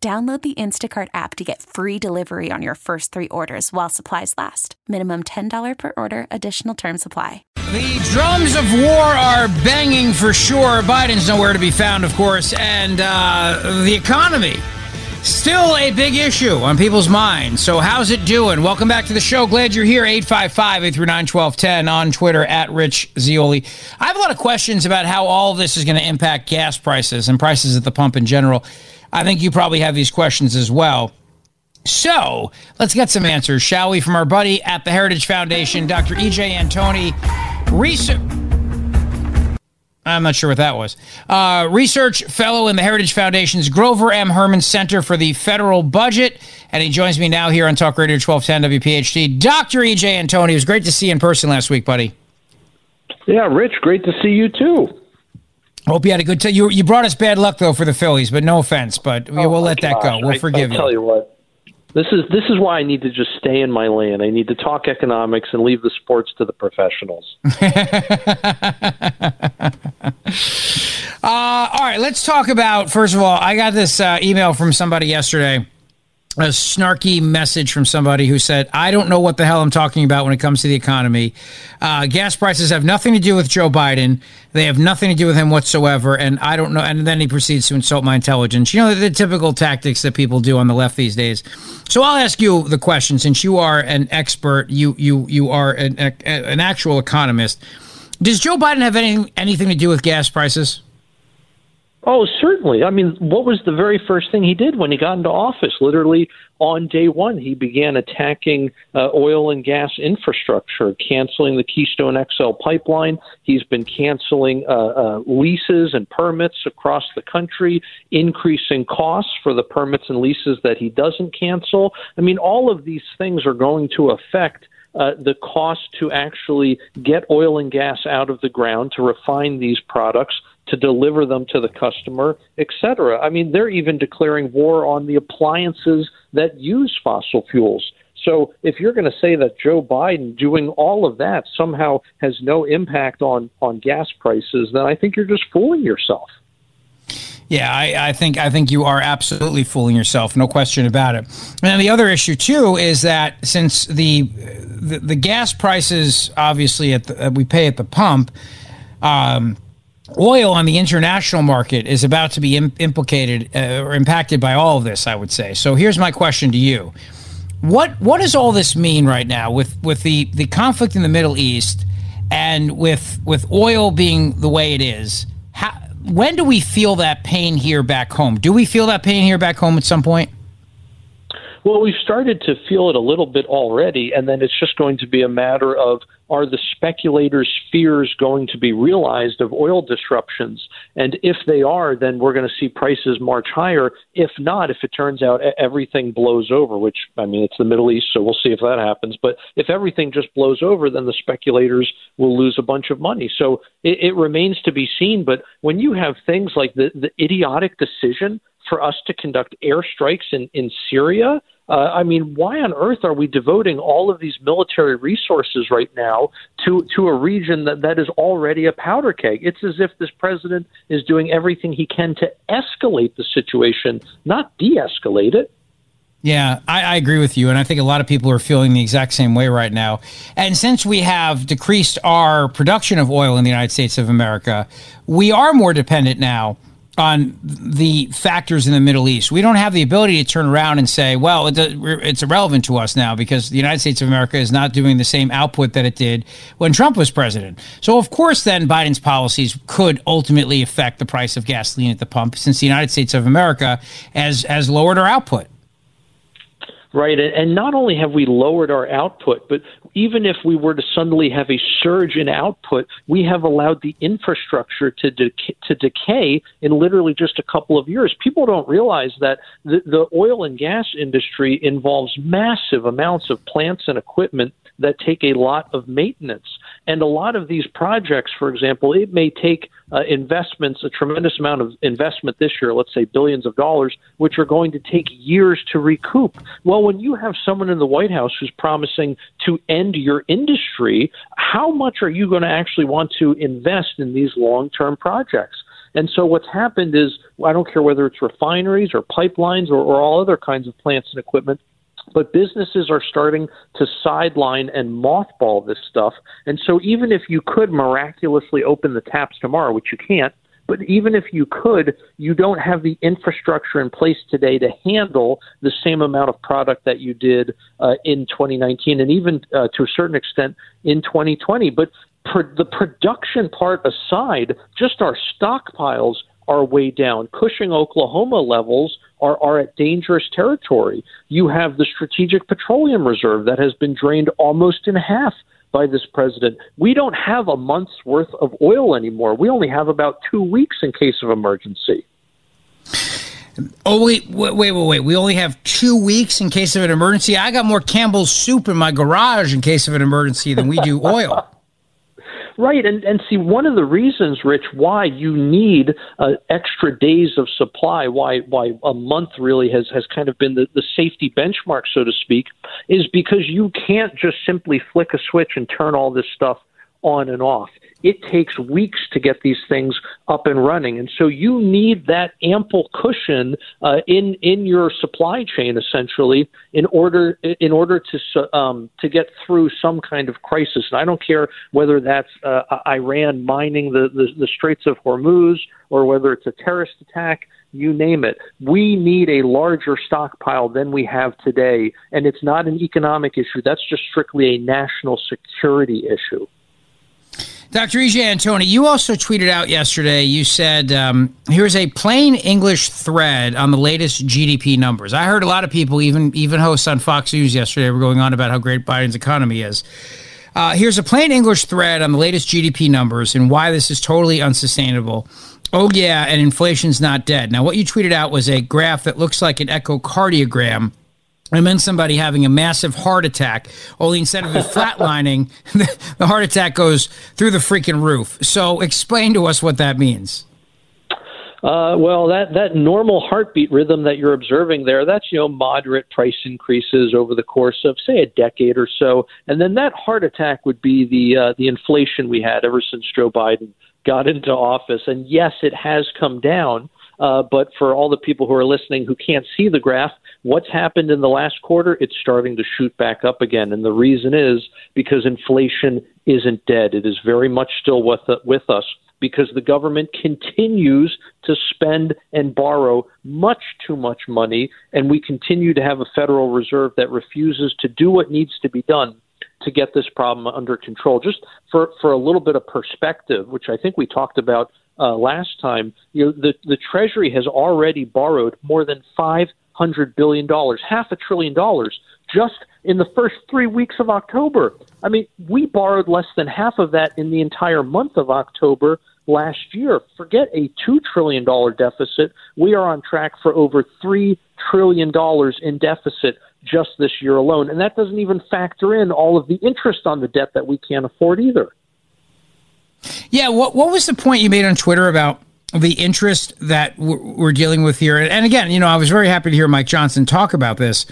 Download the Instacart app to get free delivery on your first three orders while supplies last. Minimum $10 per order, additional term supply. The drums of war are banging for sure. Biden's nowhere to be found, of course, and uh, the economy. Still a big issue on people's minds. So, how's it doing? Welcome back to the show. Glad you're here. 855 839 1210 on Twitter at Rich Zeoli. I have a lot of questions about how all of this is going to impact gas prices and prices at the pump in general. I think you probably have these questions as well. So let's get some answers, shall we, from our buddy at the Heritage Foundation, Dr. EJ Antoni, research. I'm not sure what that was. Uh, research fellow in the Heritage Foundation's Grover M. Hermann Center for the Federal Budget. And he joins me now here on Talk Radio 1210 WPHT. Dr. EJ Antoni, it was great to see you in person last week, buddy. Yeah, Rich, great to see you too. Hope you had a good time. You, you brought us bad luck though for the Phillies, but no offense. But we, Oh, will let that go. We'll I- forgive I'll you. Tell you what, this is this is why I need to just stay in my lane. I need to talk economics and leave the sports to the professionals. Uh, all right, let's talk about. First of all, I got this uh, email from somebody yesterday, a snarky message from somebody who said, "I don't know what the hell I'm talking about when it comes to the economy. Uh, gas prices have nothing to do with Joe Biden. They have nothing to do with him whatsoever, and I don't know." And then he proceeds to insult my intelligence. You know the typical tactics that people do on the left these days. So I'll ask you the question, since you are an expert, you you you are an, an actual economist. Does Joe Biden have any, anything to do with gas prices? Oh, certainly. I mean, what was the very first thing he did when he got into office? Literally on day one, he began attacking uh, oil and gas infrastructure, canceling the Keystone XL pipeline. He's been canceling uh, uh, leases and permits across the country, increasing costs for the permits and leases that he doesn't cancel. I mean, all of these things are going to affect uh, the cost to actually get oil and gas out of the ground to refine these products to deliver them to the customer, etc. I mean, they're even declaring war on the appliances that use fossil fuels. So if you're going to say that Joe Biden doing all of that somehow has no impact on on gas prices, then I think you're just fooling yourself. Yeah, I, I think I think you are absolutely fooling yourself, no question about it. And the other issue too is that since the the, the gas prices obviously at the, we pay at the pump, um, oil on the international market is about to be Im- implicated uh, or impacted by all of this. I would say. So here's my question to you: What what does all this mean right now with with the the conflict in the Middle East and with with oil being the way it is? How, when do we feel that pain here back home? Do we feel that pain here back home at some point? Well, we've started to feel it a little bit already, and then it's just going to be a matter of are the speculators' fears going to be realized of oil disruptions? And if they are, then we're going to see prices march higher. If not, if it turns out everything blows over, which, I mean, it's the Middle East, so we'll see if that happens. But if everything just blows over, then the speculators will lose a bunch of money. So it, it remains to be seen. But when you have things like the, the idiotic decision for us to conduct airstrikes in, in Syria, uh, I mean, why on earth are we devoting all of these military resources right now to to a region that, that is already a powder keg? It's as if this president is doing everything he can to escalate the situation, not de-escalate it. Yeah, I, I agree with you. And I think a lot of people are feeling the exact same way right now. And since we have decreased our production of oil in the United States of America, we are more dependent now on the factors in the Middle East. We don't have the ability to turn around and say, well, it's irrelevant to us now because the United States of America is not doing the same output that it did when Trump was president. So, of course, then Biden's policies could ultimately affect the price of gasoline at the pump since the United States of America has, has lowered our output right? And not only have we lowered our output, but even if we were to suddenly have a surge in output, we have allowed the infrastructure to decay, to decay in literally just a couple of years. People don't realize that the, the oil and gas industry involves massive amounts of plants and equipment that take a lot of maintenance. And a lot of these projects, for example, it may take uh, investments, a tremendous amount of investment this year, let's say billions of dollars, which are going to take years to recoup. Well, when you have someone in the White House who's promising to end your industry, how much are you going to actually want to invest in these long term projects? And so what's happened is, I don't care whether it's refineries or pipelines or, or all other kinds of plants and equipment, but businesses are starting to sideline and mothball this stuff. And so even if you could miraculously open the taps tomorrow, which you can't, but even if you could, you don't have the infrastructure in place today to handle the same amount of product that you did uh, in 2019 and even uh, to a certain extent in 2020. But per- the production part aside, just our stockpiles are way down. Cushing, Oklahoma levels are, are at dangerous territory. You have the Strategic Petroleum Reserve that has been drained almost in half by this president. We don't have a month's worth of oil anymore. We only have about two weeks in case of emergency. Oh wait, wait, wait, wait! We only have two weeks in case of an emergency. I got more Campbell's soup in my garage in case of an emergency than we do oil. Right, and and see one of the reasons, Rich, why you need uh, extra days of supply, why why a month really has has kind of been the, the safety benchmark, so to speak, is because you can't just simply flick a switch and turn all this stuff on and off. It takes weeks to get these things up and running, and so you need that ample cushion uh, in in your supply chain, essentially, in order in order to um, to get through some kind of crisis. And I don't care whether that's uh, Iran mining the, the the Straits of Hormuz or whether it's a terrorist attack you name it. We need a larger stockpile than we have today. And it's not an economic issue. That's just strictly a national security issue. Dr. EJ Antoni, you also tweeted out yesterday, you said, um, here's a plain English thread on the latest GDP numbers. I heard a lot of people, even, even hosts on Fox News yesterday, were going on about how great Biden's economy is. Uh, here's a plain English thread on the latest GDP numbers and why this is totally unsustainable. Oh, yeah, and inflation's not dead. Now, what you tweeted out was a graph that looks like an echocardiogram and then somebody having a massive heart attack. Only instead of it flatlining, the heart attack goes through the freaking roof. So explain to us what that means. Uh, well, that, that normal heartbeat rhythm that you're observing there, that's, you know, moderate price increases over the course of, say, a decade or so. And then that heart attack would be the, uh, the inflation we had ever since Joe Biden got into office. And yes, it has come down. Uh, but for all the people who are listening who can't see the graph, what's happened in the last quarter? It's starting to shoot back up again. And the reason is because inflation isn't dead. It is very much still with, with us because the government continues to spend and borrow much too much money. And we continue to have a Federal Reserve that refuses to do what needs to be done to get this problem under control. Just for, for a little bit of perspective, which I think we talked about uh, last time, you know, the, the Treasury has already borrowed more than five hundred billion dollars, half a trillion dollars, just in the first three weeks of October. I mean, we borrowed less than half of that in the entire month of October last year. Forget a two trillion dollar deficit. We are on track for over three trillion dollars in deficit just this year alone, and that doesn't even factor in all of the interest on the debt that we can't afford either. Yeah, what what was the point you made on Twitter about the interest that we're dealing with here? And again, you know, I was very happy to hear Mike Johnson talk about this.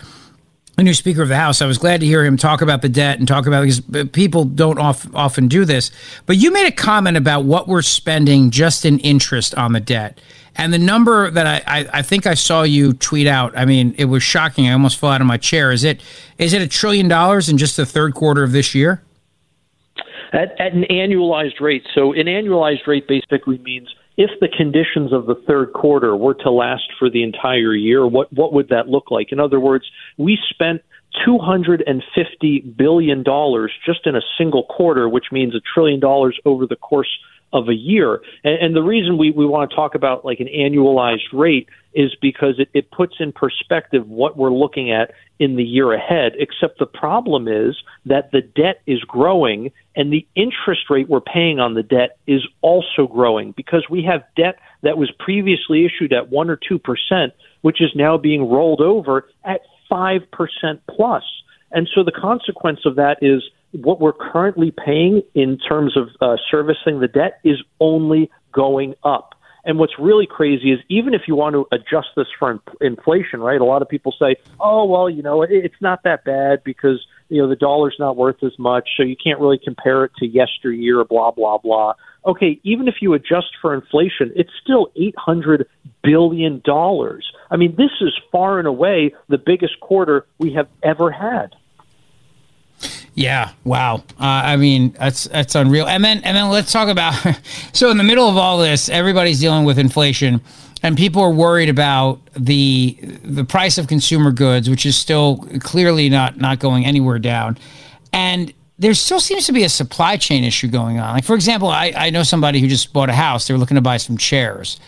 The new Speaker of the House. I was glad to hear him talk about the debt and talk about because uh, people don't often do this. But you made a comment about what we're spending just in interest on the debt. And the number that I, I, I, think I saw you tweet out, I mean, it was shocking. I almost fell out of my chair. Is it is it a trillion dollars in just the third quarter of this year? at, at an annualized rate. So an annualized rate basically means if the conditions of the third quarter were to last for the entire year, what what would that look like? In other words, we spent $250 billion just in a single quarter, which means a trillion dollars over the course of a year. And, and the reason we, we want to talk about like an annualized rate is because it, it puts in perspective what we're looking at in the year ahead. Except the problem is that the debt is growing and the interest rate we're paying on the debt is also growing because we have debt that was previously issued at 1 or 2%, which is now being rolled over at 5% plus. And so the consequence of that is what we're currently paying in terms of uh, servicing the debt is only going up. And what's really crazy is even if you want to adjust this for in- inflation, right? A lot of people say, "Oh, well, you know, it, it's not that bad because you know the dollar's not worth as much, so you can't really compare it to yesteryear." Blah blah blah. Okay, even if you adjust for inflation, it's still eight hundred billion dollars. I mean, this is far and away the biggest quarter we have ever had. Yeah, wow. Uh, I mean, that's that's unreal. And then and then let's talk about. so in the middle of all this, everybody's dealing with inflation, and people are worried about the the price of consumer goods, which is still clearly not not going anywhere down, and there still seems to be a supply chain issue going on. Like for example, I, I know somebody who just bought a house. They're looking to buy some chairs,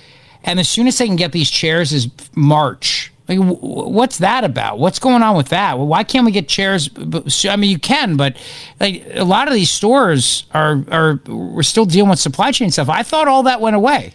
and as soon as they can get these chairs is March like, what's that about? What's going on with that? Why can't we get chairs? I mean, you can, but like a lot of these stores are are we're still dealing with supply chain stuff. I thought all that went away.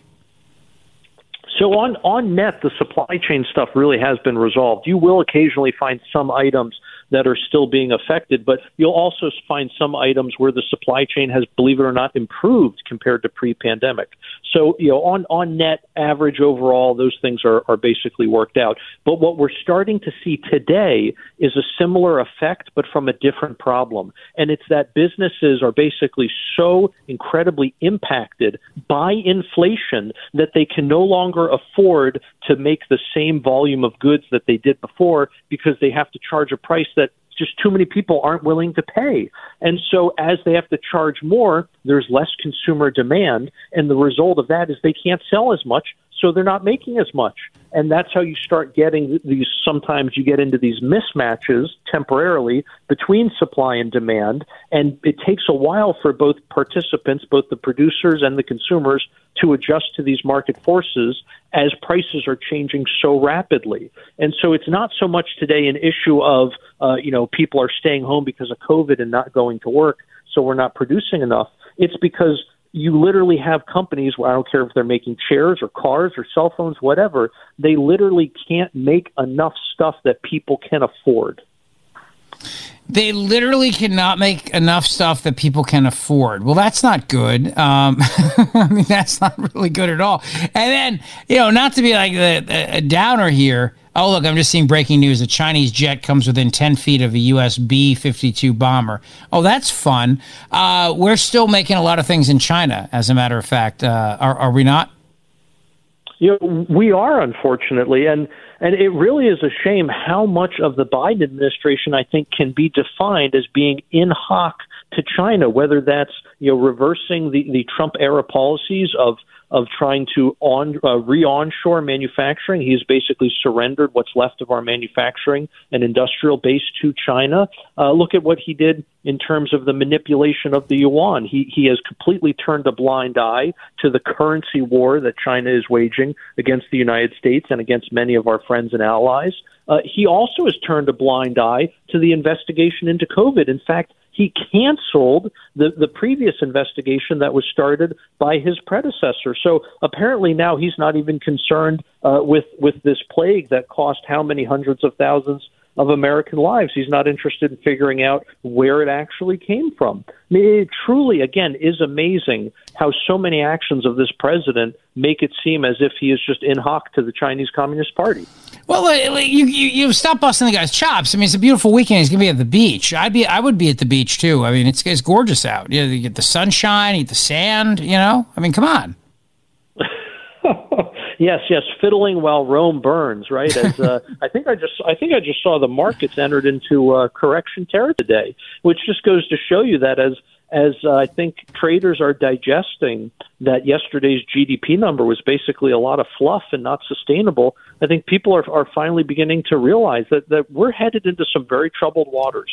So on on net, the supply chain stuff really has been resolved. You will occasionally find some items that are still being affected, but you'll also find some items where the supply chain has, believe it or not, improved compared to pre-pandemic. So, you know, on, on net average overall, those things are, are basically worked out. But what we're starting to see today is a similar effect, but from a different problem. And it's that businesses are basically so incredibly impacted by inflation that they can no longer afford to make the same volume of goods that they did before because they have to charge a price that just too many people aren't willing to pay. And so as they have to charge more, there's less consumer demand. And the result of that is they can't sell as much, so they're not making as much. And that's how you start getting these. Sometimes you get into these mismatches temporarily between supply and demand. And it takes a while for both participants, both the producers and the consumers, to adjust to these market forces as prices are changing so rapidly. And so it's not so much today an issue of, uh, you know, people are staying home because of COVID and not going to work, so we're not producing enough. It's because you literally have companies where I don't care if they're making chairs or cars or cell phones, whatever, they literally can't make enough stuff that people can afford. They literally cannot make enough stuff that people can afford. Well, that's not good. Um, I mean, that's not really good at all. And then, you know, not to be like a, a downer here. Oh, look, I'm just seeing breaking news. A Chinese jet comes within 10 feet of a U.S. B 52 bomber. Oh, that's fun. Uh, we're still making a lot of things in China, as a matter of fact. Uh, are, are we not? You know, we are, unfortunately. And and it really is a shame how much of the Biden administration, I think, can be defined as being in hoc to China, whether that's you know reversing the, the Trump era policies of of trying to on uh, re-onshore manufacturing. He's basically surrendered what's left of our manufacturing and industrial base to China. Uh, look at what he did in terms of the manipulation of the yuan. He he has completely turned a blind eye to the currency war that China is waging against the United States and against many of our friends and allies. Uh, he also has turned a blind eye to the investigation into COVID. In fact, he canceled the, the previous investigation that was started by his predecessor. So apparently now he's not even concerned uh, with with this plague that cost how many hundreds of thousands of American lives. He's not interested in figuring out where it actually came from. I mean, it truly, again, is amazing how so many actions of this president make it seem as if he is just in hoc to the Chinese Communist Party. Well, you, you you stop busting the guy's chops. I mean, it's a beautiful weekend. He's gonna be at the beach. I'd be I would be at the beach too. I mean, it's it's gorgeous out. You, know, you get the sunshine, eat the sand. You know, I mean, come on. Yes, yes, fiddling while Rome burns. Right. As uh, I think I just I think I just saw the markets entered into uh, correction territory today, which just goes to show you that as as uh, I think traders are digesting that yesterday's GDP number was basically a lot of fluff and not sustainable, I think people are, are finally beginning to realize that, that we're headed into some very troubled waters.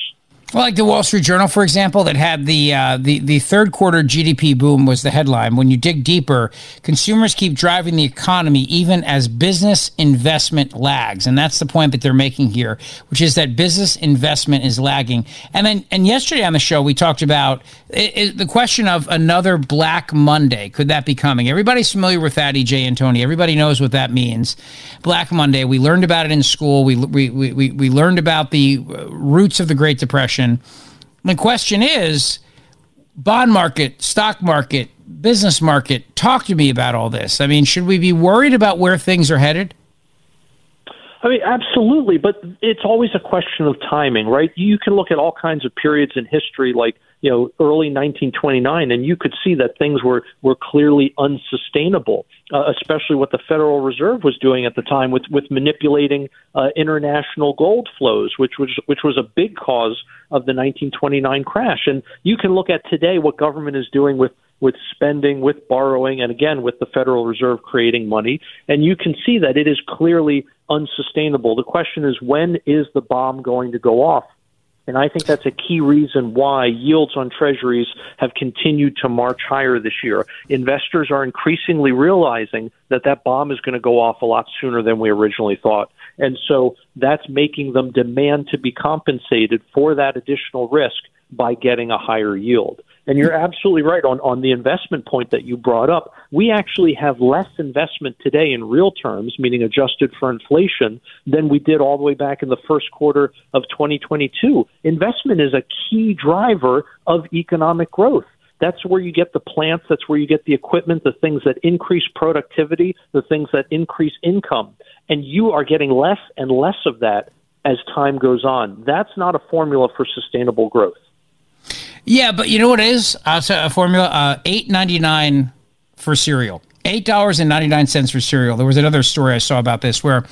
Like the Wall Street Journal, for example, that had the uh, the the third quarter GDP boom was the headline. When you dig deeper, consumers keep driving the economy even as business investment lags, and that's the point that they're making here, which is that business investment is lagging. And then, and yesterday on the show, we talked about it, it, the question of another Black Monday. Could that be coming? Everybody's familiar with that, EJ Antoni. Everybody knows what that means. Black Monday. We learned about it in school. We we we we learned about the roots of the Great Depression The question is bond market, stock market, business market. Talk to me about all this. I mean, should we be worried about where things are headed? I mean, absolutely, but it's always a question of timing, right? You can look at all kinds of periods in history, like you know early 1929, and you could see that things were were clearly unsustainable, uh, especially what the Federal Reserve was doing at the time with with manipulating uh, international gold flows, which was which was a big cause of the 1929 crash. And you can look at today what government is doing with with spending, with borrowing, and again with the Federal Reserve creating money, and you can see that it is clearly unsustainable. The question is when is the bomb going to go off? And I think that's a key reason why yields on treasuries have continued to march higher this year. Investors are increasingly realizing that that bomb is going to go off a lot sooner than we originally thought. And so that's making them demand to be compensated for that additional risk by getting a higher yield. And you're absolutely right on, on the investment point that you brought up. We actually have less investment today in real terms, meaning adjusted for inflation, than we did all the way back in the first quarter of 2022. Investment is a key driver of economic growth. That's where you get the plants, that's where you get the equipment, the things that increase productivity, the things that increase income. And you are getting less and less of that as time goes on. That's not a formula for sustainable growth. Yeah, but you know what it is? Uh, so a formula uh, eight ninety nine for cereal. Eight dollars and ninety nine cents for cereal. There was another story I saw about this where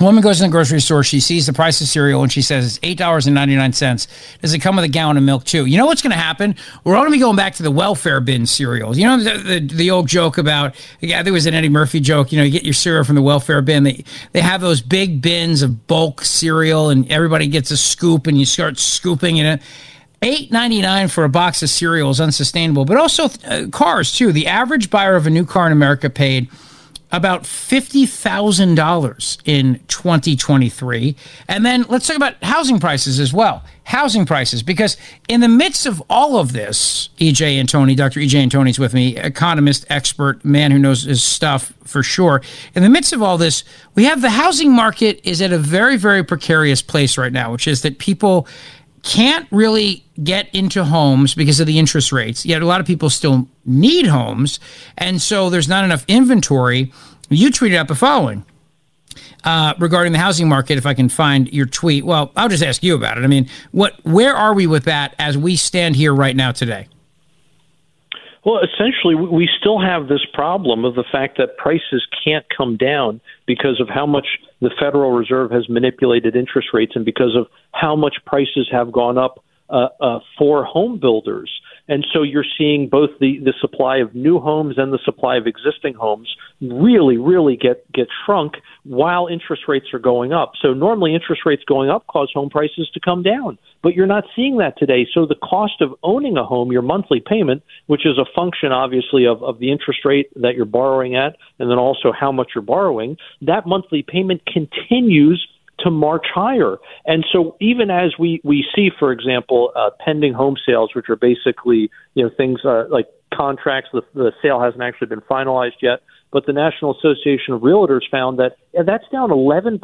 a woman goes in the grocery store, she sees the price of cereal, and she says it's eight dollars and ninety nine cents. Does it come with a gallon of milk too? You know what's going to happen? We're going to be going back to the welfare bin cereals. You know the, the, the old joke about yeah, there was an Eddie Murphy joke. You know, you get your cereal from the welfare bin. They they have those big bins of bulk cereal, and everybody gets a scoop, and you start scooping in it. Eight ninety nine for a box of cereal is unsustainable, but also uh, cars too. The average buyer of a new car in America paid about fifty thousand dollars in twenty twenty three, and then let's talk about housing prices as well. Housing prices, because in the midst of all of this, EJ Antoni, Dr. EJ Antoni's with me, economist, expert, man who knows his stuff for sure. In the midst of all this, we have the housing market is at a very, very precarious place right now, which is that people can't really get into homes because of the interest rates. Yet a lot of people still need homes. And so there's not enough inventory. You tweeted out the following. Uh, regarding the housing market, if I can find your tweet, well, I'll just ask you about it. I mean, what, where are we with that as we stand here right now today? Well, essentially, we still have this problem of the fact that prices can't come down because of how much the Federal Reserve has manipulated interest rates and because of how much prices have gone up uh, uh, for home builders. And so you're seeing both the, the supply of new homes and the supply of existing homes really, really get, get shrunk while interest rates are going up. So normally interest rates going up cause home prices to come down, but you're not seeing that today. So the cost of owning a home, your monthly payment, which is a function obviously of, of the interest rate that you're borrowing at and then also how much you're borrowing, that monthly payment continues to march higher. And so even as we, we see, for example, uh, pending home sales, which are basically, you know, things uh, like contracts, the, the sale hasn't actually been finalized yet, but the National Association of Realtors found that yeah, that's down 11%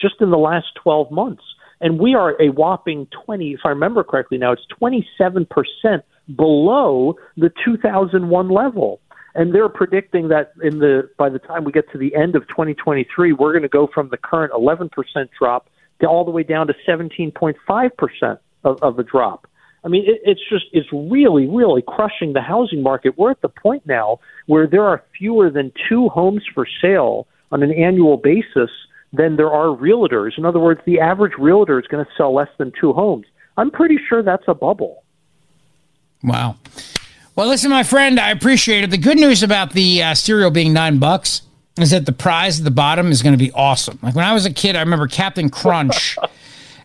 just in the last 12 months. And we are a whopping 20, if I remember correctly now, it's 27% below the 2001 level and they're predicting that in the by the time we get to the end of 2023, we're going to go from the current 11% drop to all the way down to 17.5% of, of a drop. I mean, it, it's just it's really really crushing the housing market. We're at the point now where there are fewer than two homes for sale on an annual basis than there are realtors. In other words, the average realtor is going to sell less than two homes. I'm pretty sure that's a bubble. Wow. Well, listen, my friend, I appreciate it. The good news about the uh, cereal being nine bucks is that the prize at the bottom is going to be awesome. Like when I was a kid, I remember Captain Crunch.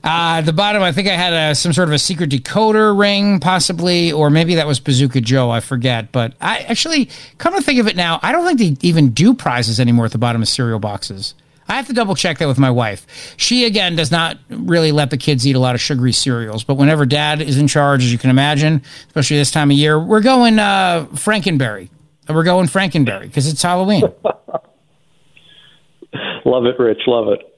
Uh, at the bottom, I think I had a, some sort of a secret decoder ring, possibly, or maybe that was Bazooka Joe. I forget. But I actually, come to think of it now, I don't think they even do prizes anymore at the bottom of cereal boxes. I have to double check that with my wife. She, again, does not really let the kids eat a lot of sugary cereals. But whenever dad is in charge, as you can imagine, especially this time of year, we're going uh, Frankenberry. We're going Frankenberry because it's Halloween. love it, Rich. Love it.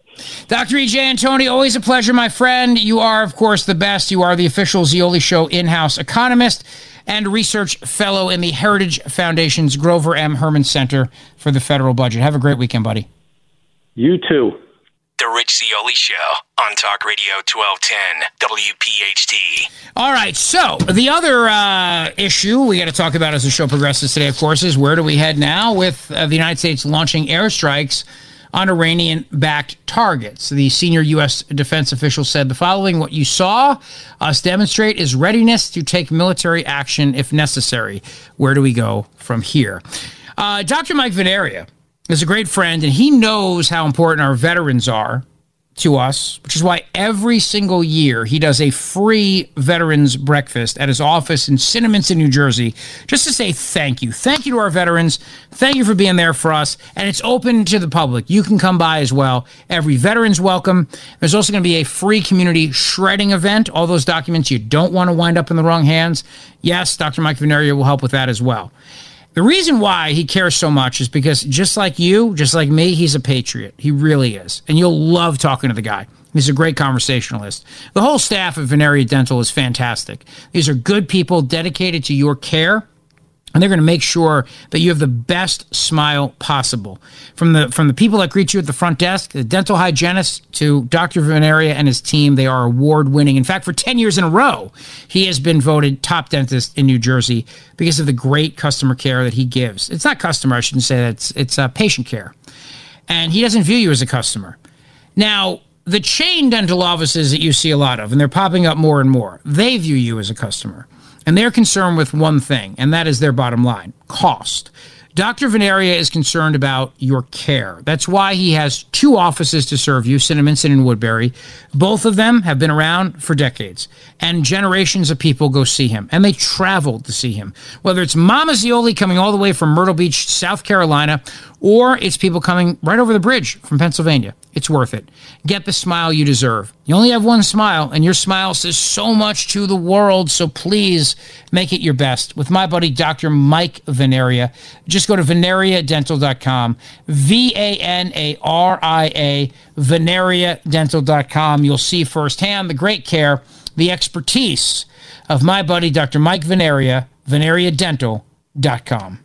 Dr. EJ Antoni, always a pleasure, my friend. You are, of course, the best. You are the official Zeoli Show in house economist and research fellow in the Heritage Foundation's Grover M. Hermann Center for the Federal Budget. Have a great weekend, buddy. You too. The Rich Zeoli Show on Talk Radio 1210 WPHT. All right, so the other uh, issue we got to talk about as the show progresses today, of course, is where do we head now with uh, the United States launching airstrikes on Iranian backed targets. The senior U.S. defense official said the following What you saw us demonstrate is readiness to take military action if necessary. Where do we go from here? Uh, Dr. Mike Vanaria is a great friend, and he knows how important our veterans are to us, which is why every single year he does a free veterans breakfast at his office in Cinnaminson, New Jersey, just to say thank you. Thank you to our veterans. Thank you for being there for us. And it's open to the public. You can come by as well. Every veteran's welcome. There's also going to be a free community shredding event. All those documents you don't want to wind up in the wrong hands. Yes, Dr. Mike Vanaria will help with that as well. The reason why he cares so much is because just like you, just like me, he's a patriot. He really is. And you'll love talking to the guy. He's a great conversationalist. The whole staff of Vanaria Dental is fantastic. These are good people dedicated to your care and they're going to make sure that you have the best smile possible. From the from the people that greet you at the front desk, the dental hygienist to Dr. Vanaria and his team, they are award winning. In fact, for 10 years in a row, he has been voted top dentist in New Jersey because of the great customer care that he gives. It's not customer, I shouldn't say that. It's it's uh, patient care. And he doesn't view you as a customer. Now, the chain dental offices that you see a lot of, and they're popping up more and more, they view you as a customer. And they're concerned with one thing, and that is their bottom line cost. Dr. Vanaria is concerned about your care. That's why he has two offices to serve you, Cinnaminson and Woodbury. Both of them have been around for decades, and generations of people go see him, and they travel to see him. Whether it's Mama Zeoli coming all the way from Myrtle Beach, South Carolina, or it's people coming right over the bridge from Pennsylvania. It's worth it. Get the smile you deserve. You only have one smile, and your smile says so much to the world, so please make it your best. With my buddy, Dr. Mike Vanaria, just go to vanariadental.com, V A N A R I A, vanariadental.com. You'll see firsthand the great care, the expertise of my buddy, Dr. Mike Vanaria, vanariadental.com.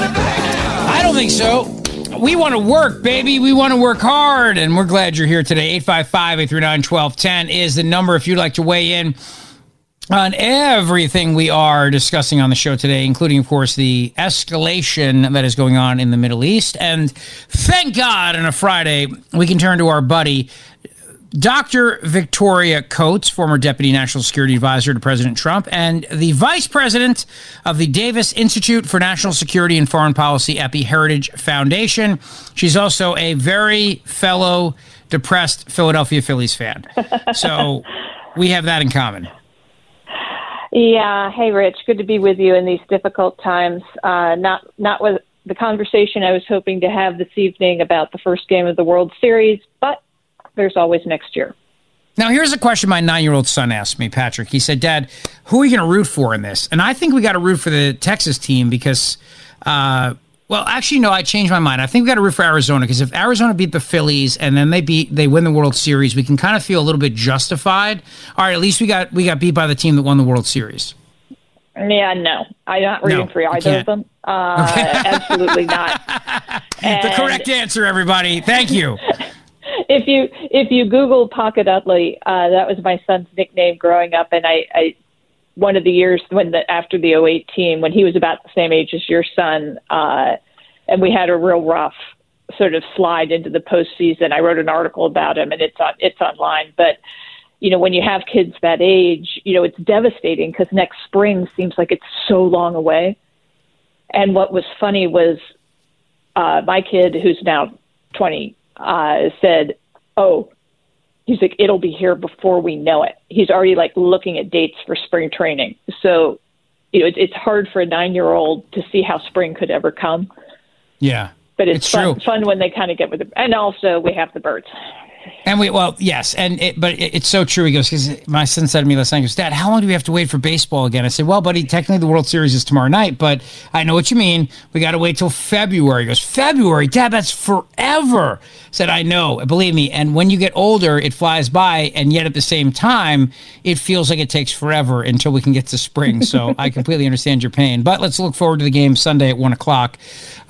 I don't think so. We want to work, baby. We want to work hard. And we're glad you're here today. 855 839 1210 is the number if you'd like to weigh in on everything we are discussing on the show today, including, of course, the escalation that is going on in the Middle East. And thank God on a Friday, we can turn to our buddy, Dr. Victoria Coates, former Deputy National Security Advisor to President Trump, and the Vice President of the Davis Institute for National Security and Foreign Policy at the Heritage Foundation. She's also a very fellow depressed Philadelphia Phillies fan. So we have that in common. Yeah. Hey, Rich. Good to be with you in these difficult times. Uh, not not with the conversation I was hoping to have this evening about the first game of the World Series, but there's always next year. Now, here's a question my nine year old son asked me, Patrick. He said, Dad, who are you going to root for in this? And I think we got to root for the Texas team because, uh, well, actually, no, I changed my mind. I think we got to root for Arizona because if Arizona beat the Phillies and then they beat, they win the World Series, we can kind of feel a little bit justified. All right, at least we got we got beat by the team that won the World Series. Yeah, no, I'm not rooting No, for either of them. Uh, absolutely not. the correct answer, everybody. Thank you. if you if you Google Pocket Utley, uh, that was my son's nickname growing up, and I, I one of the years when the after the 08 team when he was about the same age as your son, uh, and we had a real rough sort of slide into the postseason. I wrote an article about him, and it's on it's online, but. You know, when you have kids that age, you know, it's devastating because next spring seems like it's so long away. And what was funny was uh, my kid, who's now 20, uh, said, "Oh, he's like it'll be here before we know it." He's already like looking at dates for spring training. So, you know, it, it's hard for a nine-year-old to see how spring could ever come. Yeah. But it's, It's fun, true. fun when they kind of get with it. And also, we have the birds. And we, well, yes, and it, but it, it's so true. He goes, because my son said to me last night, he goes, Dad, how long do we have to wait for baseball again? I said, Well, buddy, technically the World Series is tomorrow night, but I know what you mean. We got to wait till February. He goes, February, Dad, that's forever. I said, I know, believe me. And when you get older, it flies by, and yet at the same time, it feels like it takes forever until we can get to spring. So I completely understand your pain. But let's look forward to the game Sunday at one o'clock.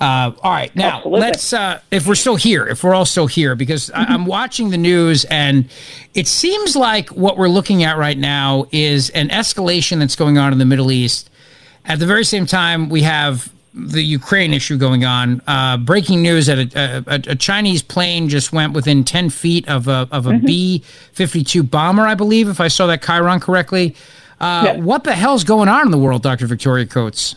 Uh, all right, now Absolutely. let's uh, if we're still here, if we're all still here, because I, I'm watching the news and it seems like what we're looking at right now is an escalation that's going on in the Middle East. At the very same time, we have the Ukraine issue going on. Uh, breaking news that a, a, a Chinese plane just went within 10 feet of a, of a B 52 bomber, I believe, if I saw that Chiron correctly. Uh, Yeah. What the hell's going on in the world, Dr. Victoria Coates?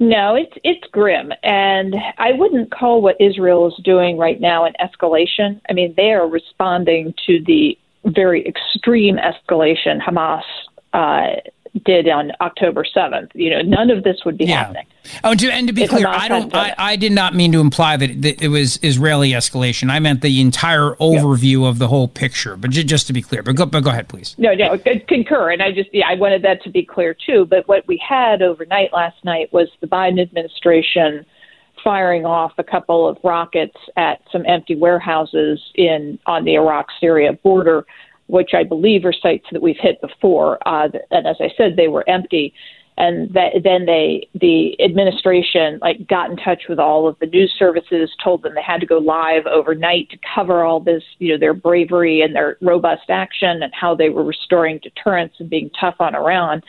No, it's it's grim, and I wouldn't call what Israel is doing right now an escalation. I mean, they are responding to the very extreme escalation Hamas uh, did on October seventh. You know, none of this would be happening. Oh, and to, and to be clear, I don't. I. I did not mean to imply that, that it was Israeli escalation. I meant the entire overview of the whole picture. But ju- just to be clear, but go, but go ahead, please. No, no, I concur, and I just yeah, I wanted that to be clear too. But what we had overnight last night was the Biden administration firing off a couple of rockets at some empty warehouses in on the Iraq-Syria border, which I believe are sites that we've hit before. Uh, and as I said, they were empty. And that, then they, the administration, like, got in touch with all of the news services, told them they had to go live overnight to cover all this, you know, their bravery and their robust action and how they were restoring deterrence and being tough on Iran.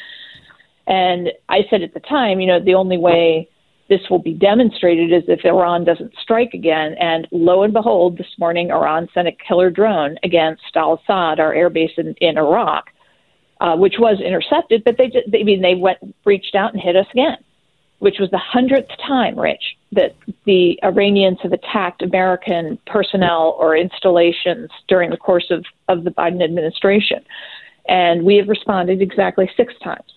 And I said at the time, you know, the only way this will be demonstrated is if Iran doesn't strike again. And lo and behold, this morning, Iran sent a killer drone against Al Asad, our air base in, in Iraq, uh, which was intercepted. But they, just, I mean, they went reached out and hit us again, which was the hundredth time, Rich, that the Iranians have attacked American personnel or installations during the course of, of the Biden administration. And we have responded exactly six times.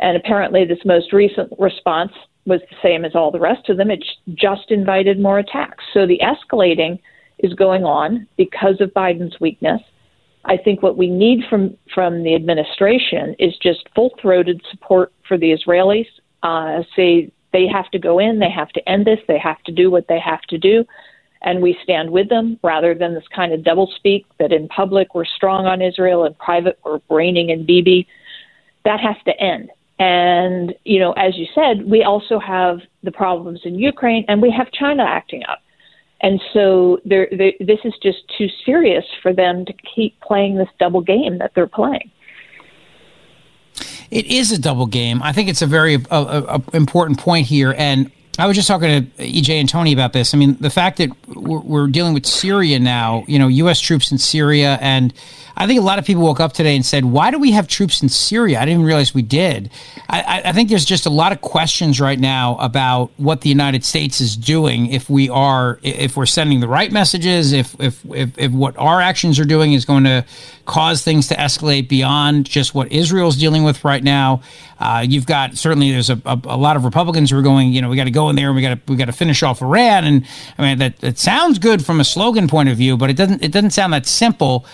And apparently, this most recent response was the same as all the rest of them. It just invited more attacks. So the escalating is going on because of Biden's weakness. I think what we need from from the administration is just full throated support for the Israelis. Uh, say they have to go in, they have to end this, they have to do what they have to do, and we stand with them rather than this kind of doublespeak that in public we're strong on Israel, in private we're reining in Bibi. That has to end. And, you know, as you said, we also have the problems in Ukraine and we have China acting up. And so there, there, this is just too serious for them to keep playing this double game that they're playing. It is a double game. I think it's a very uh, uh, important point here, and I was just talking to EJ Antoni about this. I mean, the fact that we're, we're, dealing with Syria now, you know, U.S. troops in Syria, and I think a lot of people woke up today and said, "Why do we have troops in Syria?" I didn't even realize we did. I, I think there's just a lot of questions right now about what the United States is doing. If we are, if we're sending the right messages, if if if, if what our actions are doing is going to cause things to escalate beyond just what Israel's dealing with right now. Uh, you've got certainly there's a, a, a, lot of Republicans who are going, you know, we got to go in there and we got to we got to finish off Iran, and I mean that that sounds good from a slogan point of view, but it doesn't it doesn't sound that simple.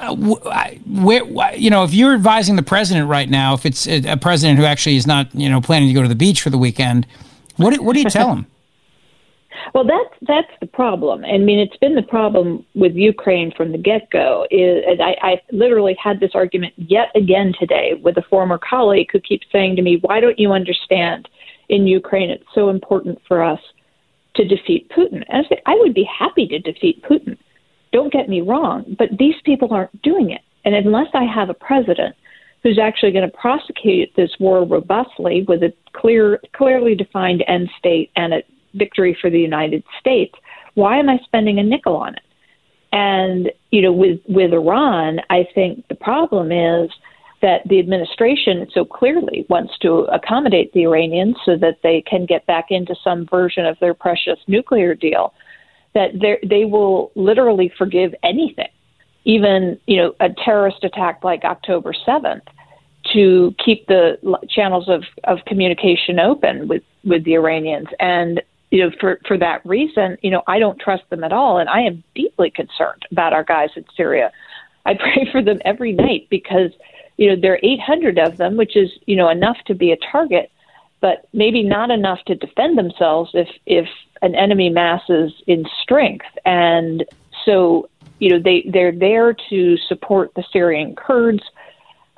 Uh, where, you know, if you're advising the president right now, if it's a president who actually is not, you know, planning to go to the beach for the weekend, what do, what do you tell him? Well, that's that's the problem. I mean, it's been the problem with Ukraine from the get go. And I, I literally had this argument yet again today with a former colleague who keeps saying to me, "Why don't you understand? In Ukraine, it's so important for us to defeat Putin." And I say, I would be happy to defeat Putin. Don't get me wrong, but these people aren't doing it. And unless I have a president who's actually going to prosecute this war robustly with a clear, clearly defined end state and a victory for the United States. Why am I spending a nickel on it? And you know, with with Iran, I think the problem is that the administration so clearly wants to accommodate the Iranians so that they can get back into some version of their precious nuclear deal. That they will literally forgive anything, even you know a terrorist attack like October seventh, to keep the channels of, of communication open with, with the Iranians. And you know, for for that reason, you know, I don't trust them at all, and I am deeply concerned about our guys in Syria. I pray for them every night because, you know, there are 800 of them, which is you know enough to be a target, but maybe not enough to defend themselves if if an enemy masses in strength, and so you know they they're there to support the Syrian Kurds.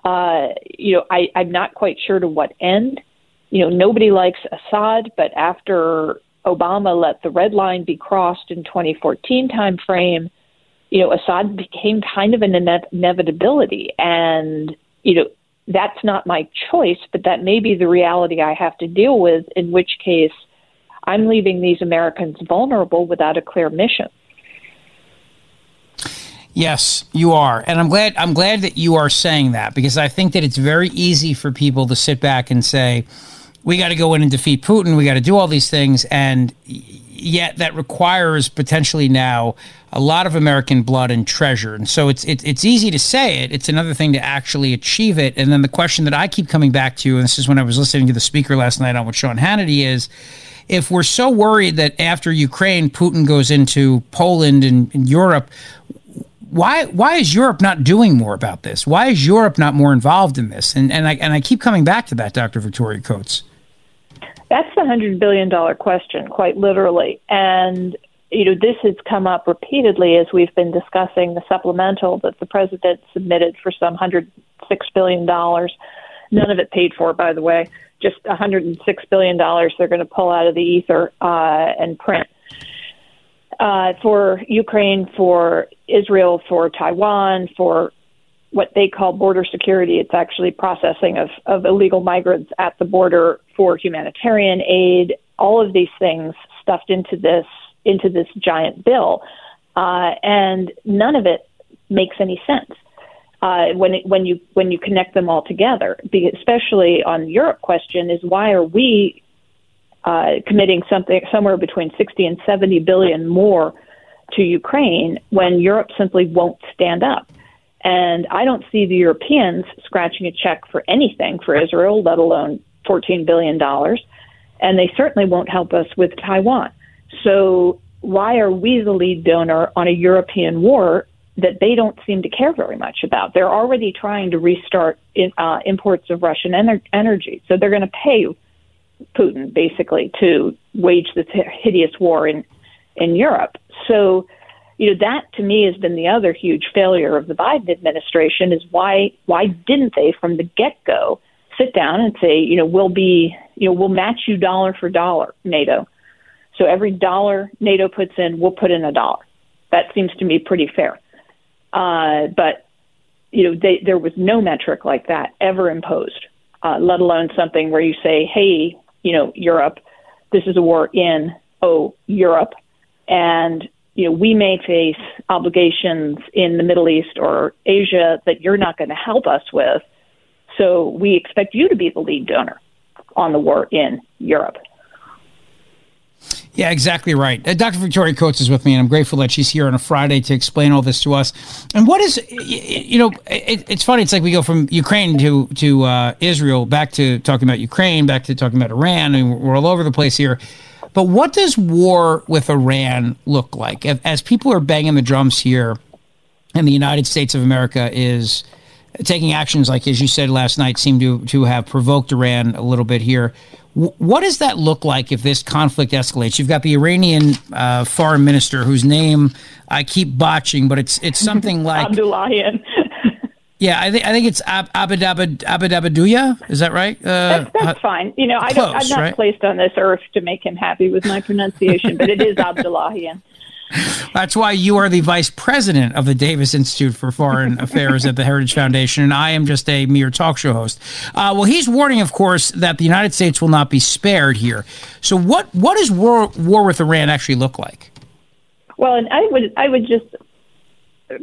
Uh, you know, I, I'm not quite sure to what end you know, nobody likes Assad, but after Obama let the red line be crossed in 2014 timeframe, you know, Assad became kind of an inevitability. And, you know, that's not my choice, but that may be the reality I have to deal with, in which case I'm leaving these Americans vulnerable without a clear mission. Yes, you are. And I'm glad I'm glad that you are saying that because I think that it's very easy for people to sit back and say, we got to go in and defeat Putin. We got to do all these things. And yet that requires potentially now a lot of American blood and treasure. And so it's, it, it's easy to say it. It's another thing to actually achieve it. And then the question that I keep coming back to, and this is when I was listening to the speaker last night on with Sean Hannity is, if we're so worried that after Ukraine, Putin goes into Poland and, and Europe, why why is Europe not doing more about this? Why is Europe not more involved in this? And and I and I keep coming back to that, Dr. Victoria Coates. That's the hundred billion dollar question, quite literally. And you know, this has come up repeatedly as we've been discussing the supplemental that the president submitted for some hundred six billion dollars. None of it paid for, by the way. Just $106 billion they're going to pull out of the ether uh, and print. Uh, for Ukraine, for Israel, for Taiwan, for what they call border security. It's actually processing of, of illegal migrants at the border for humanitarian aid. All of these things stuffed into this into this giant bill, uh, and none of it makes any sense uh, when it, when you when you connect them all together. Especially on the Europe question, is why are we uh, committing something somewhere between 60 and 70 billion more to Ukraine when Europe simply won't stand up? And I don't see the Europeans scratching a check for anything for Israel, let alone $14 billion. And they certainly won't help us with Taiwan. So why are we the lead donor on a European war that they don't seem to care very much about? They're already trying to restart in, uh, imports of Russian ener- energy. So they're going to pay Putin basically to wage this hideous war in, in Europe. So you know that to me has been the other huge failure of the Biden administration is why why didn't they from the get go sit down and say you know we'll be you know we'll match you dollar for dollar NATO. So every dollar NATO puts in we'll put in a dollar. That seems to me pretty fair. Uh, but you know they, there was no metric like that ever imposed uh, let alone something where you say hey you know Europe This is a war in oh Europe, and you know we may face obligations in the Middle East or Asia that you're not going to help us with. So we expect you to be the lead donor on the war in Europe. Yeah, exactly right. Uh, Dr. Victoria Coates is with me, and I'm grateful that she's here on a Friday to explain all this to us. And what is, you know, it, it's funny. It's like we go from Ukraine to to uh, Israel, back to talking about Ukraine, back to talking about Iran, and we're all over the place here. But what does war with Iran look like? As people are banging the drums here, and the United States of America is taking actions like, as you said last night, seem to to have provoked Iran a little bit here. What does that look like if this conflict escalates? You've got the Iranian uh, foreign minister whose name I keep botching, but it's it's something like Abdullahian. Yeah, I think I think it's Ab- Abed Is that right? Uh, that's, that's fine. You know, I don't, I'm not right? placed on this earth to make him happy with my pronunciation, but it is Abdullahian. That's why you are the vice president of the Davis Institute for Foreign Affairs at the Heritage Foundation, and I am just a mere talk show host. Uh, well, he's warning, of course, that the United States will not be spared here. So, what what does war war with Iran actually look like? Well, and I would I would just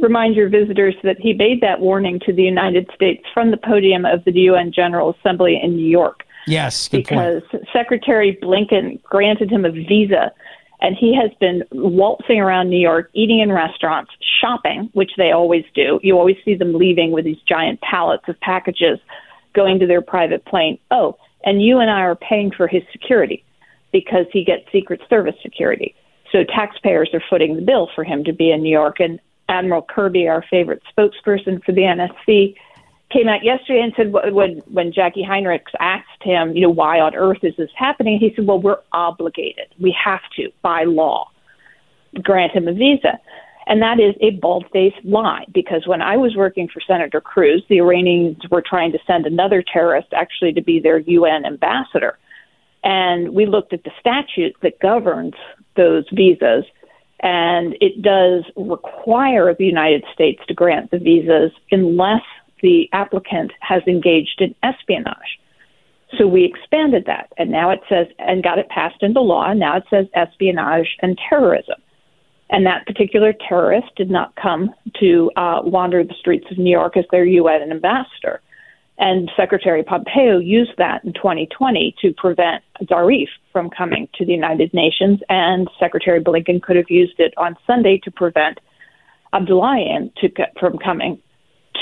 remind your visitors that he made that warning to the United States from the podium of the UN General Assembly in New York. Yes, because point. Secretary Blinken granted him a visa and he has been waltzing around New York, eating in restaurants, shopping, which they always do. You always see them leaving with these giant pallets of packages going to their private plane. Oh, and you and I are paying for his security because he gets Secret Service security. So taxpayers are footing the bill for him to be in New York. And Admiral Kirby, our favorite spokesperson for the NSC, came out yesterday and said when when Jackie Heinrichs asked him, you know, why on earth is this happening? He said, well, we're obligated. We have to by law grant him a visa. And that is a bald faced lie because when I was working for Senator Cruz, the Iranians were trying to send another terrorist actually to be their UN ambassador. And we looked at the statute that governs those visas, and it does require the United States to grant the visas unless the applicant has engaged in espionage. So we expanded that, and now it says, and got it passed into law, and now it says espionage and terrorism. And that particular terrorist did not come to uh, wander the streets of New York as their UN ambassador. And Secretary Pompeo used that in 2020 to prevent Zarif from coming to the United Nations, and Secretary Blinken could have used it on Sunday to prevent Abdullahian to, from coming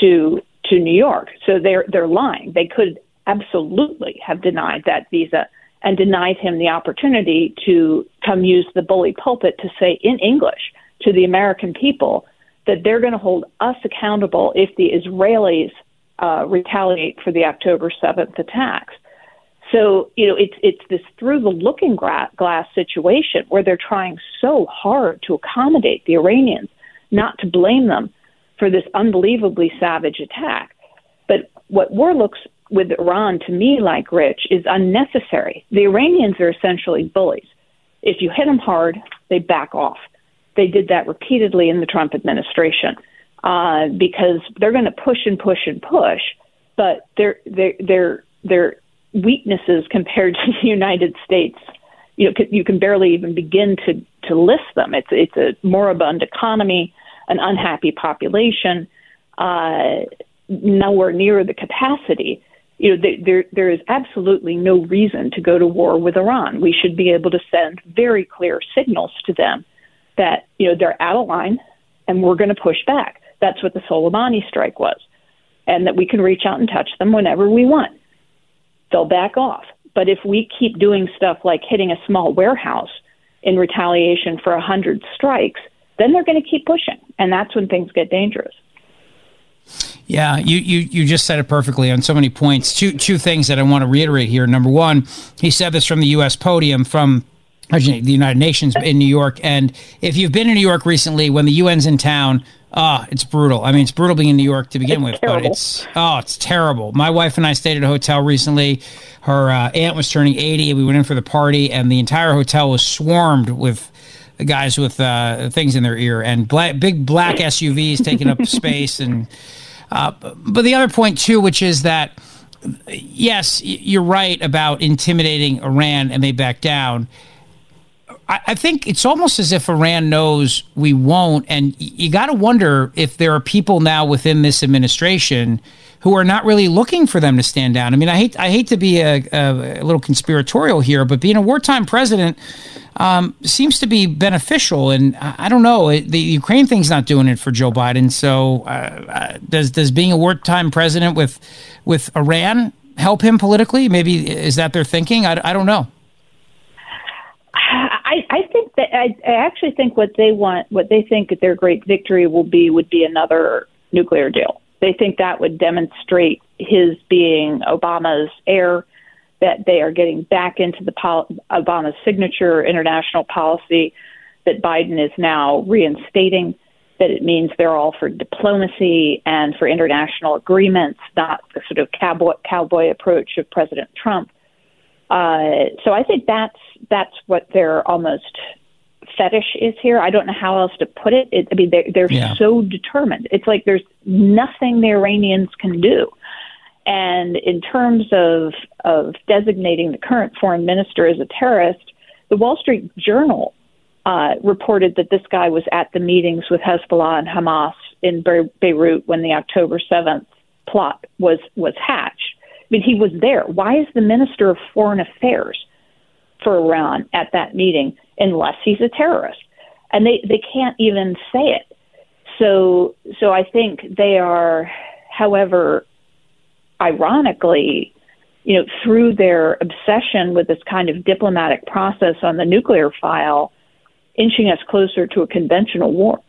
to to New York. So they're they're lying. They could absolutely have denied that visa and denied him the opportunity to come use the bully pulpit to say in English to the American people that they're going to hold us accountable if the Israelis uh, retaliate for the October 7th attacks. So, you know, it's it's this through the looking glass situation where they're trying so hard to accommodate the Iranians, not to blame them for this unbelievably savage attack. But what war looks with Iran to me like Rich is unnecessary. The Iranians are essentially bullies. If you hit them hard, they back off. They did that repeatedly in the Trump administration uh, because they're going to push and push and push, but their their their their weaknesses compared to the United States, you know, you can barely even begin to to list them. It's it's a moribund economy an unhappy population, uh, nowhere near the capacity. You know, there there is absolutely no reason to go to war with Iran. We should be able to send very clear signals to them that you know they're out of line, and we're going to push back. That's what the Soleimani strike was, and that we can reach out and touch them whenever we want. They'll back off. But if we keep doing stuff like hitting a small warehouse in retaliation for a hundred strikes, then they're going to keep pushing, and that's when things get dangerous. Yeah, you, you you just said it perfectly on so many points. Two two things that I want to reiterate here. Number one, he said this from the U.S. podium from the United Nations in New York. And if you've been in New York recently, when the UN's in town, ah, it's brutal. I mean, it's brutal being in New York to begin it's with, terrible. but it's oh, it's terrible. My wife and I stayed at a hotel recently. Her uh, aunt was turning eighty. We went in for the party, and the entire hotel was swarmed with guys with uh, things in their ear and black, big black SUVs taking up space. And uh, but the other point too, which is that yes, you're right about intimidating Iran and they back down. I, I think it's almost as if Iran knows we won't. And you got to wonder if there are people now within this administration who are not really looking for them to stand down. I mean, I hate I hate to be a, a, a little conspiratorial here, but being a wartime president um, seems to be beneficial. And I, I don't know, it, the Ukraine thing's not doing it for Joe Biden. So uh, uh, does does being a wartime president with with Iran help him politically? Maybe is that their thinking? I, I don't know. I, I think that I, I actually think what they want, what they think their great victory will be, would be another nuclear deal. They think that would demonstrate his being Obama's heir, that they are getting back into the pol- Obama's signature international policy that Biden is now reinstating, that it means they're all for diplomacy and for international agreements, not the sort of cowboy, cowboy approach of President Trump. Uh, so I think that's that's what their almost fetish is here. I don't know how else to put it. it I mean, they're, they're yeah. so determined. It's like there's nothing the Iranians can do. And in terms of of designating the current foreign minister as a terrorist, the Wall Street Journal uh, reported that this guy was at the meetings with Hezbollah and Hamas in Be- Beirut when the October seventh plot was was hatched. I mean, he was there. Why is the Minister of Foreign Affairs for Iran at that meeting unless he's a terrorist? And they, they can't even say it. So so I think they are, however, ironically, you know, through their obsession with this kind of diplomatic process on the nuclear file, inching us closer to a conventional war.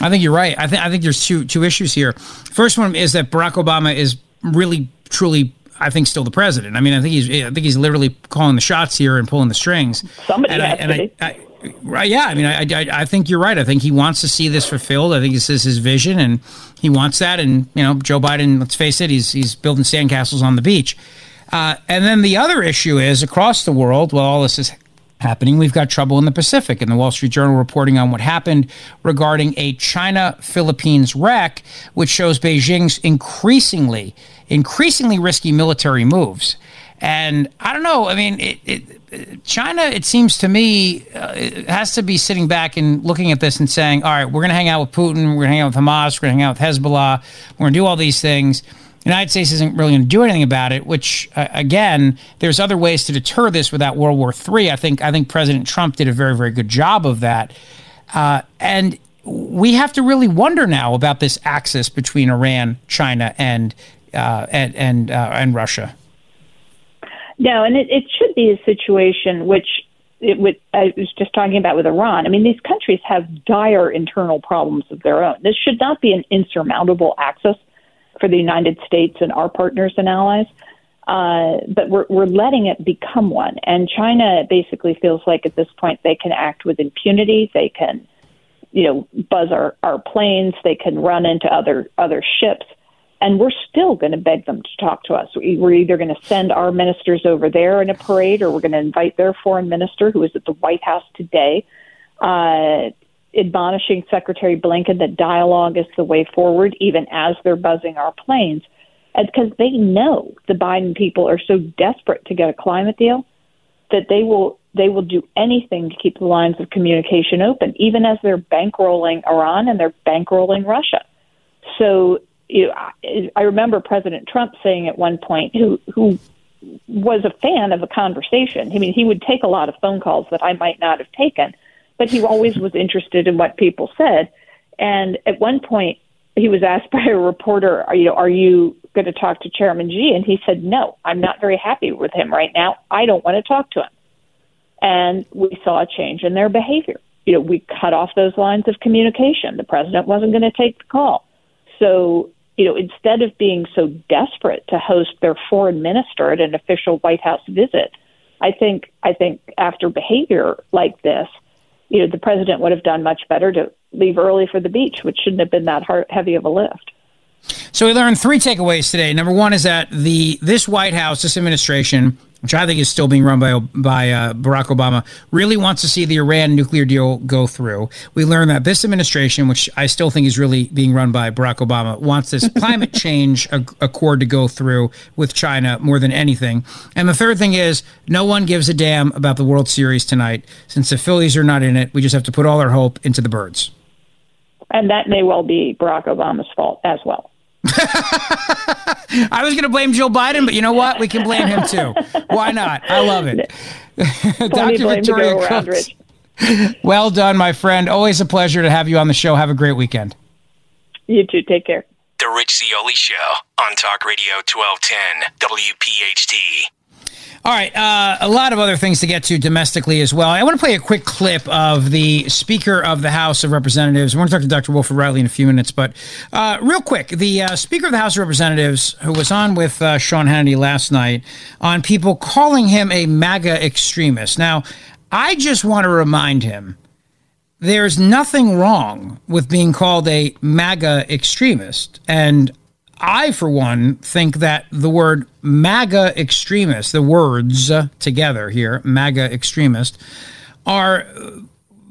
I think you're right. I think I think there's two two issues here. First one is that Barack Obama is really truly I think still the president. I mean, I think he's I think he's literally calling the shots here and pulling the strings. Somebody and has I, and to I, I, right, yeah. I mean, I, I I think you're right. I think he wants to see this fulfilled. I think this is his vision, and he wants that. And you know, Joe Biden. Let's face it, he's he's building sandcastles on the beach. Uh, and then the other issue is across the world. While all this is happening. We've got trouble in the Pacific, and the Wall Street Journal reporting on what happened regarding a China Philippines wreck, which shows Beijing's increasingly, increasingly risky military moves. And I don't know. I mean, it, it, China, it seems to me, uh, has to be sitting back and looking at this and saying, all right, we're going to hang out with Putin, we're going to hang out with Hamas, we're going to hang out with Hezbollah, we're going to do all these things the United States isn't really going to do anything about it. Which, uh, again, there's other ways to deter this without World War III. I think I think President Trump did a very very good job of that, uh, and we have to really wonder now about this axis between Iran, China, and uh, and and, uh, and Russia. No, and it, it should be a situation which it would, I was just talking about with Iran. I mean, these countries have dire internal problems of their own. This should not be an insurmountable axis for the United States and our partners and allies. Uh, but we're, we're letting it become one. And China basically feels like at this point they can act with impunity. They can, you know, buzz our, our planes. They can run into other other ships. And we're still going to beg them to talk to us. We're either going to send our ministers over there in a parade, or we're going to invite their foreign minister, who is at the White House today, uh, admonishing Secretary Blinken that dialogue is the way forward, even as they're buzzing our planes, because they know the Biden people are so desperate to get a climate deal that they will they will do anything to keep the lines of communication open, even as they're bankrolling Iran and they're bankrolling Russia. So you know, I, remember President Trump saying at one point, who who was a fan of a conversation. I mean, he would take a lot of phone calls that I might not have taken but he always was interested in what people said. And at one point, he was asked by a reporter, "Are you are you going to talk to Chairman Xi?" And he said, "No, I'm not very happy with him right now. I don't want to talk to him." And we saw a change in their behavior. You know, we cut off those lines of communication. The president wasn't going to take the call. So, you know, instead of being so desperate to host their foreign minister at an official White House visit, I think I think after behavior like this, you know, the president would have done much better to leave early for the beach, which shouldn't have been that hard, heavy of a lift. So we learned three takeaways today. Number one is that the this White House, this administration, which I think is still being run by by uh, Barack Obama, really wants to see the Iran nuclear deal go through. We learned that this administration, which I still think is really being run by Barack Obama, wants this climate change accord to go through with China more than anything. And the third thing is, no one gives a damn about the World Series tonight. Since the Phillies are not in it, we just have to put all our hope into the birds. And that may well be Barack Obama's fault as well. I was going to blame Joe Biden, but you know what? We can blame him too. Why not? I love it. Dr. Victoria Coates. Well done, my friend. Always a pleasure to have you on the show. Have a great weekend. You too. Take care. The Rich Zeoli Show on Talk Radio 1210 WPHT. All right, uh, a lot of other things to get to domestically as well. I want to play a quick clip of the Speaker of the House of Representatives. We're going to talk to Dr. Wilfred Reilly in a few minutes, but uh, real quick, the uh, Speaker of the House of Representatives, who was on with uh, Sean Hannity last night, on people calling him a MAGA extremist. Now, I just want to remind him there's nothing wrong with being called a MAGA extremist, and I, for one, think that the word MAGA extremist, the words uh, together here, MAGA extremist, are uh,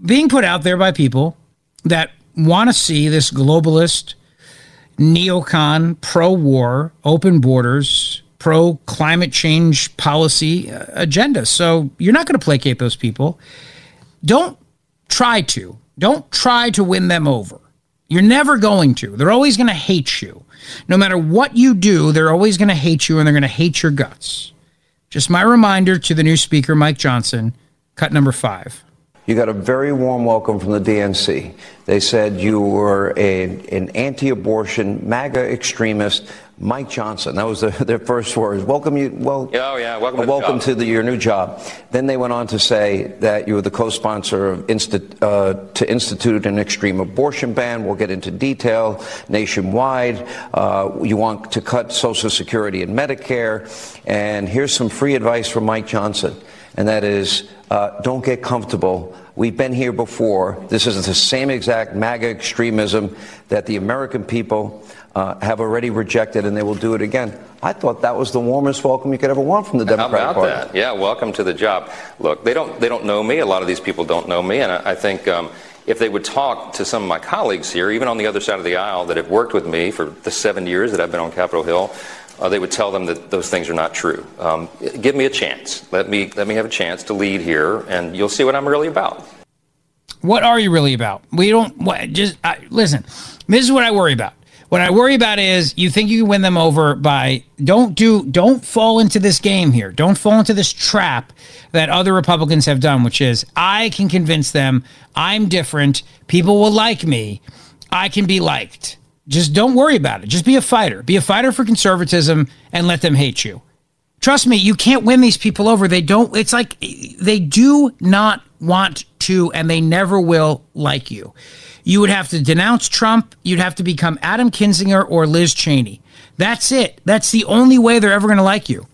being put out there by people that want to see this globalist, neocon, pro war, open borders, pro climate change policy uh, agenda. So you're not going to placate those people. Don't try to. Don't try to win them over. You're never going to. They're always going to hate you. No matter what you do, they're always going to hate you and they're going to hate your guts. Just my reminder to the new speaker, Mike Johnson, cut number five. You got a very warm welcome from the DNC. They said you were a, an anti abortion, MAGA extremist, Mike Johnson. That was the, their first words. Welcome you. Well, oh yeah, welcome. To, welcome to the, your new job. Then they went on to say that you were the co-sponsor of Insti- uh, to institute an extreme abortion ban. We'll get into detail nationwide. Uh, you want to cut Social Security and Medicare. And here's some free advice from Mike Johnson, and that is, uh, don't get comfortable. We've been here before. This is the same exact MAGA extremism that the American people uh, have already rejected, and they will do it again. I thought that was the warmest welcome you could ever want from the Democratic How about Party. that? Yeah, welcome to the job. Look, they don't they don't know me. A lot of these people don't know me, and I, I think. Um, if they would talk to some of my colleagues here, even on the other side of the aisle, that have worked with me for the seven years that I've been on Capitol Hill, uh, they would tell them that those things are not true. Um, give me a chance. Let me let me have a chance to lead here, and you'll see what I'm really about. What are you really about? We don't what, just uh, listen. This is what I worry about. What I worry about is you think you can win them over by don't do don't fall into this game here. Don't fall into this trap that other Republicans have done, which is I can convince them I'm different. People will like me. I can be liked. Just don't worry about it. Just be a fighter. Be a fighter for conservatism and let them hate you. Trust me, you can't win these people over. They don't, it's like they do not want to and they never will like you. You would have to denounce Trump. You'd have to become Adam Kinzinger or Liz Cheney. That's it. That's the only way they're ever going to like you.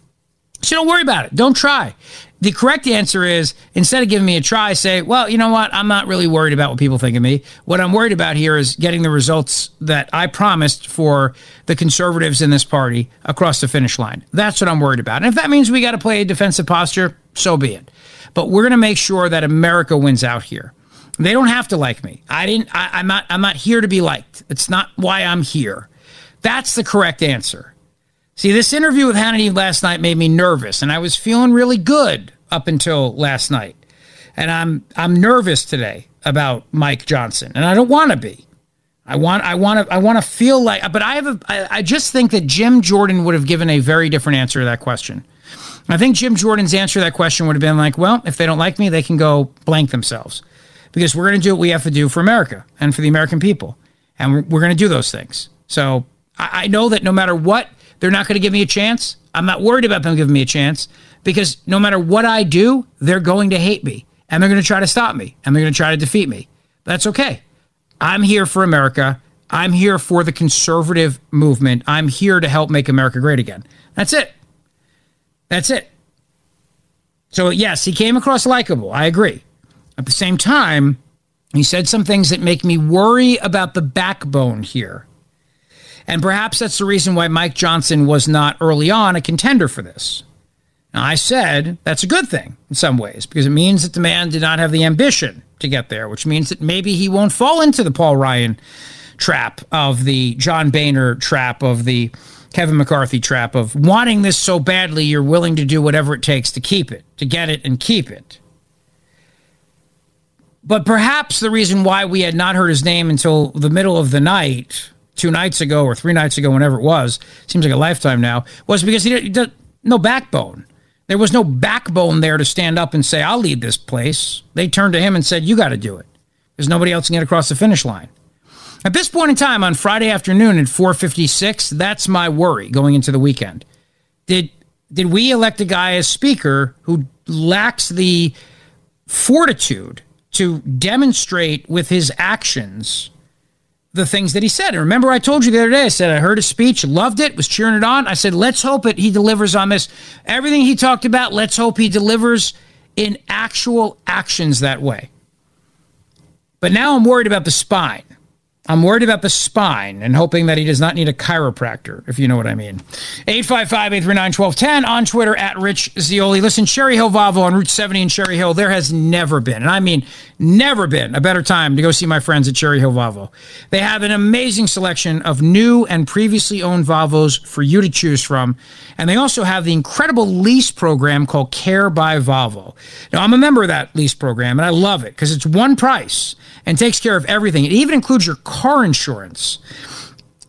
So don't worry about it. Don't try. The correct answer is instead of giving me a try, say, well, you know what? I'm not really worried about what people think of me. What I'm worried about here is getting the results that I promised for the conservatives in this party across the finish line. That's what I'm worried about. And if that means we got to play a defensive posture, so be it. But we're going to make sure that America wins out here. They don't have to like me. I didn't. I, am not. I'm not here to be liked. It's not why I'm here. That's the correct answer. See, this interview with Hannity last night made me nervous, and I was feeling really good up until last night. And I'm I'm nervous today about Mike Johnson, and I don't want to be. I want I want to I want to feel like, but I have a I, I just think that Jim Jordan would have given a very different answer to that question. I think Jim Jordan's answer to that question would have been like, well, if they don't like me, they can go blank themselves because we're going to do what we have to do for America and for the American people. And we're, we're going to do those things. So I, I know that no matter what, they're not going to give me a chance. I'm not worried about them giving me a chance because no matter what I do, they're going to hate me and they're going to try to stop me and they're going to try to defeat me. That's okay. I'm here for America. I'm here for the conservative movement. I'm here to help make America great again. That's it. That's it. So, yes, he came across likable. I agree. At the same time, he said some things that make me worry about the backbone here. And perhaps that's the reason why Mike Johnson was not early on a contender for this. Now, I said that's a good thing in some ways because it means that the man did not have the ambition to get there, which means that maybe he won't fall into the Paul Ryan trap of the John Boehner trap of the Kevin McCarthy trap of wanting this so badly you're willing to do whatever it takes to keep it, to get it and keep it. But perhaps the reason why we had not heard his name until the middle of the night, two nights ago or three nights ago, whenever it was, seems like a lifetime now, was because he had no backbone. There was no backbone there to stand up and say, I'll lead this place. They turned to him and said, You got to do it. There's nobody else can get across the finish line. At this point in time on Friday afternoon at 4:56, that's my worry going into the weekend. Did did we elect a guy as speaker who lacks the fortitude to demonstrate with his actions the things that he said. And remember, I told you the other day, I said I heard his speech, loved it, was cheering it on. I said, let's hope it he delivers on this. Everything he talked about, let's hope he delivers in actual actions that way. But now I'm worried about the spine. I'm worried about the spine and hoping that he does not need a chiropractor, if you know what I mean. 855 839 1210 on Twitter at Rich Zeoli. Listen, Cherry Hill Volvo on Route 70 in Cherry Hill, there has never been, and I mean never been, a better time to go see my friends at Cherry Hill Volvo. They have an amazing selection of new and previously owned Volvos for you to choose from. And they also have the incredible lease program called Care by Volvo. Now, I'm a member of that lease program, and I love it because it's one price and takes care of everything. It even includes your car insurance.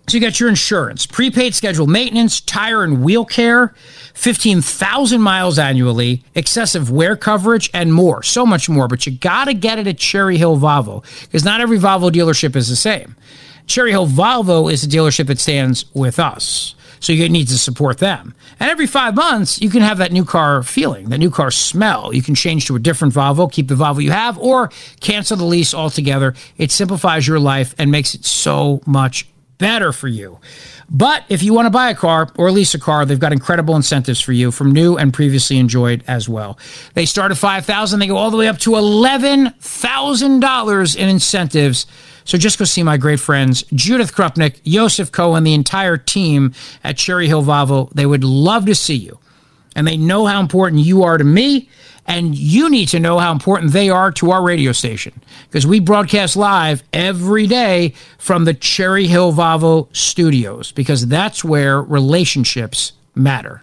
So you got your insurance, prepaid scheduled maintenance, tire and wheel care, 15,000 miles annually, excessive wear coverage, and more. So much more. But you got to get it at Cherry Hill Volvo because not every Volvo dealership is the same. Cherry Hill Volvo is a dealership that stands with us. So you need to support them. And every five months, you can have that new car feeling, that new car smell. You can change to a different Volvo, keep the Volvo you have, or cancel the lease altogether. It simplifies your life and makes it so much better for you. But if you want to buy a car or lease a car, they've got incredible incentives for you from new and previously enjoyed as well. They start at 5000 they go all the way up to $11,000 in incentives so just go see my great friends, Judith Krupnik, Joseph Cohen, the entire team at Cherry Hill Volvo. They would love to see you. And they know how important you are to me. And you need to know how important they are to our radio station because we broadcast live every day from the Cherry Hill Volvo studios because that's where relationships matter.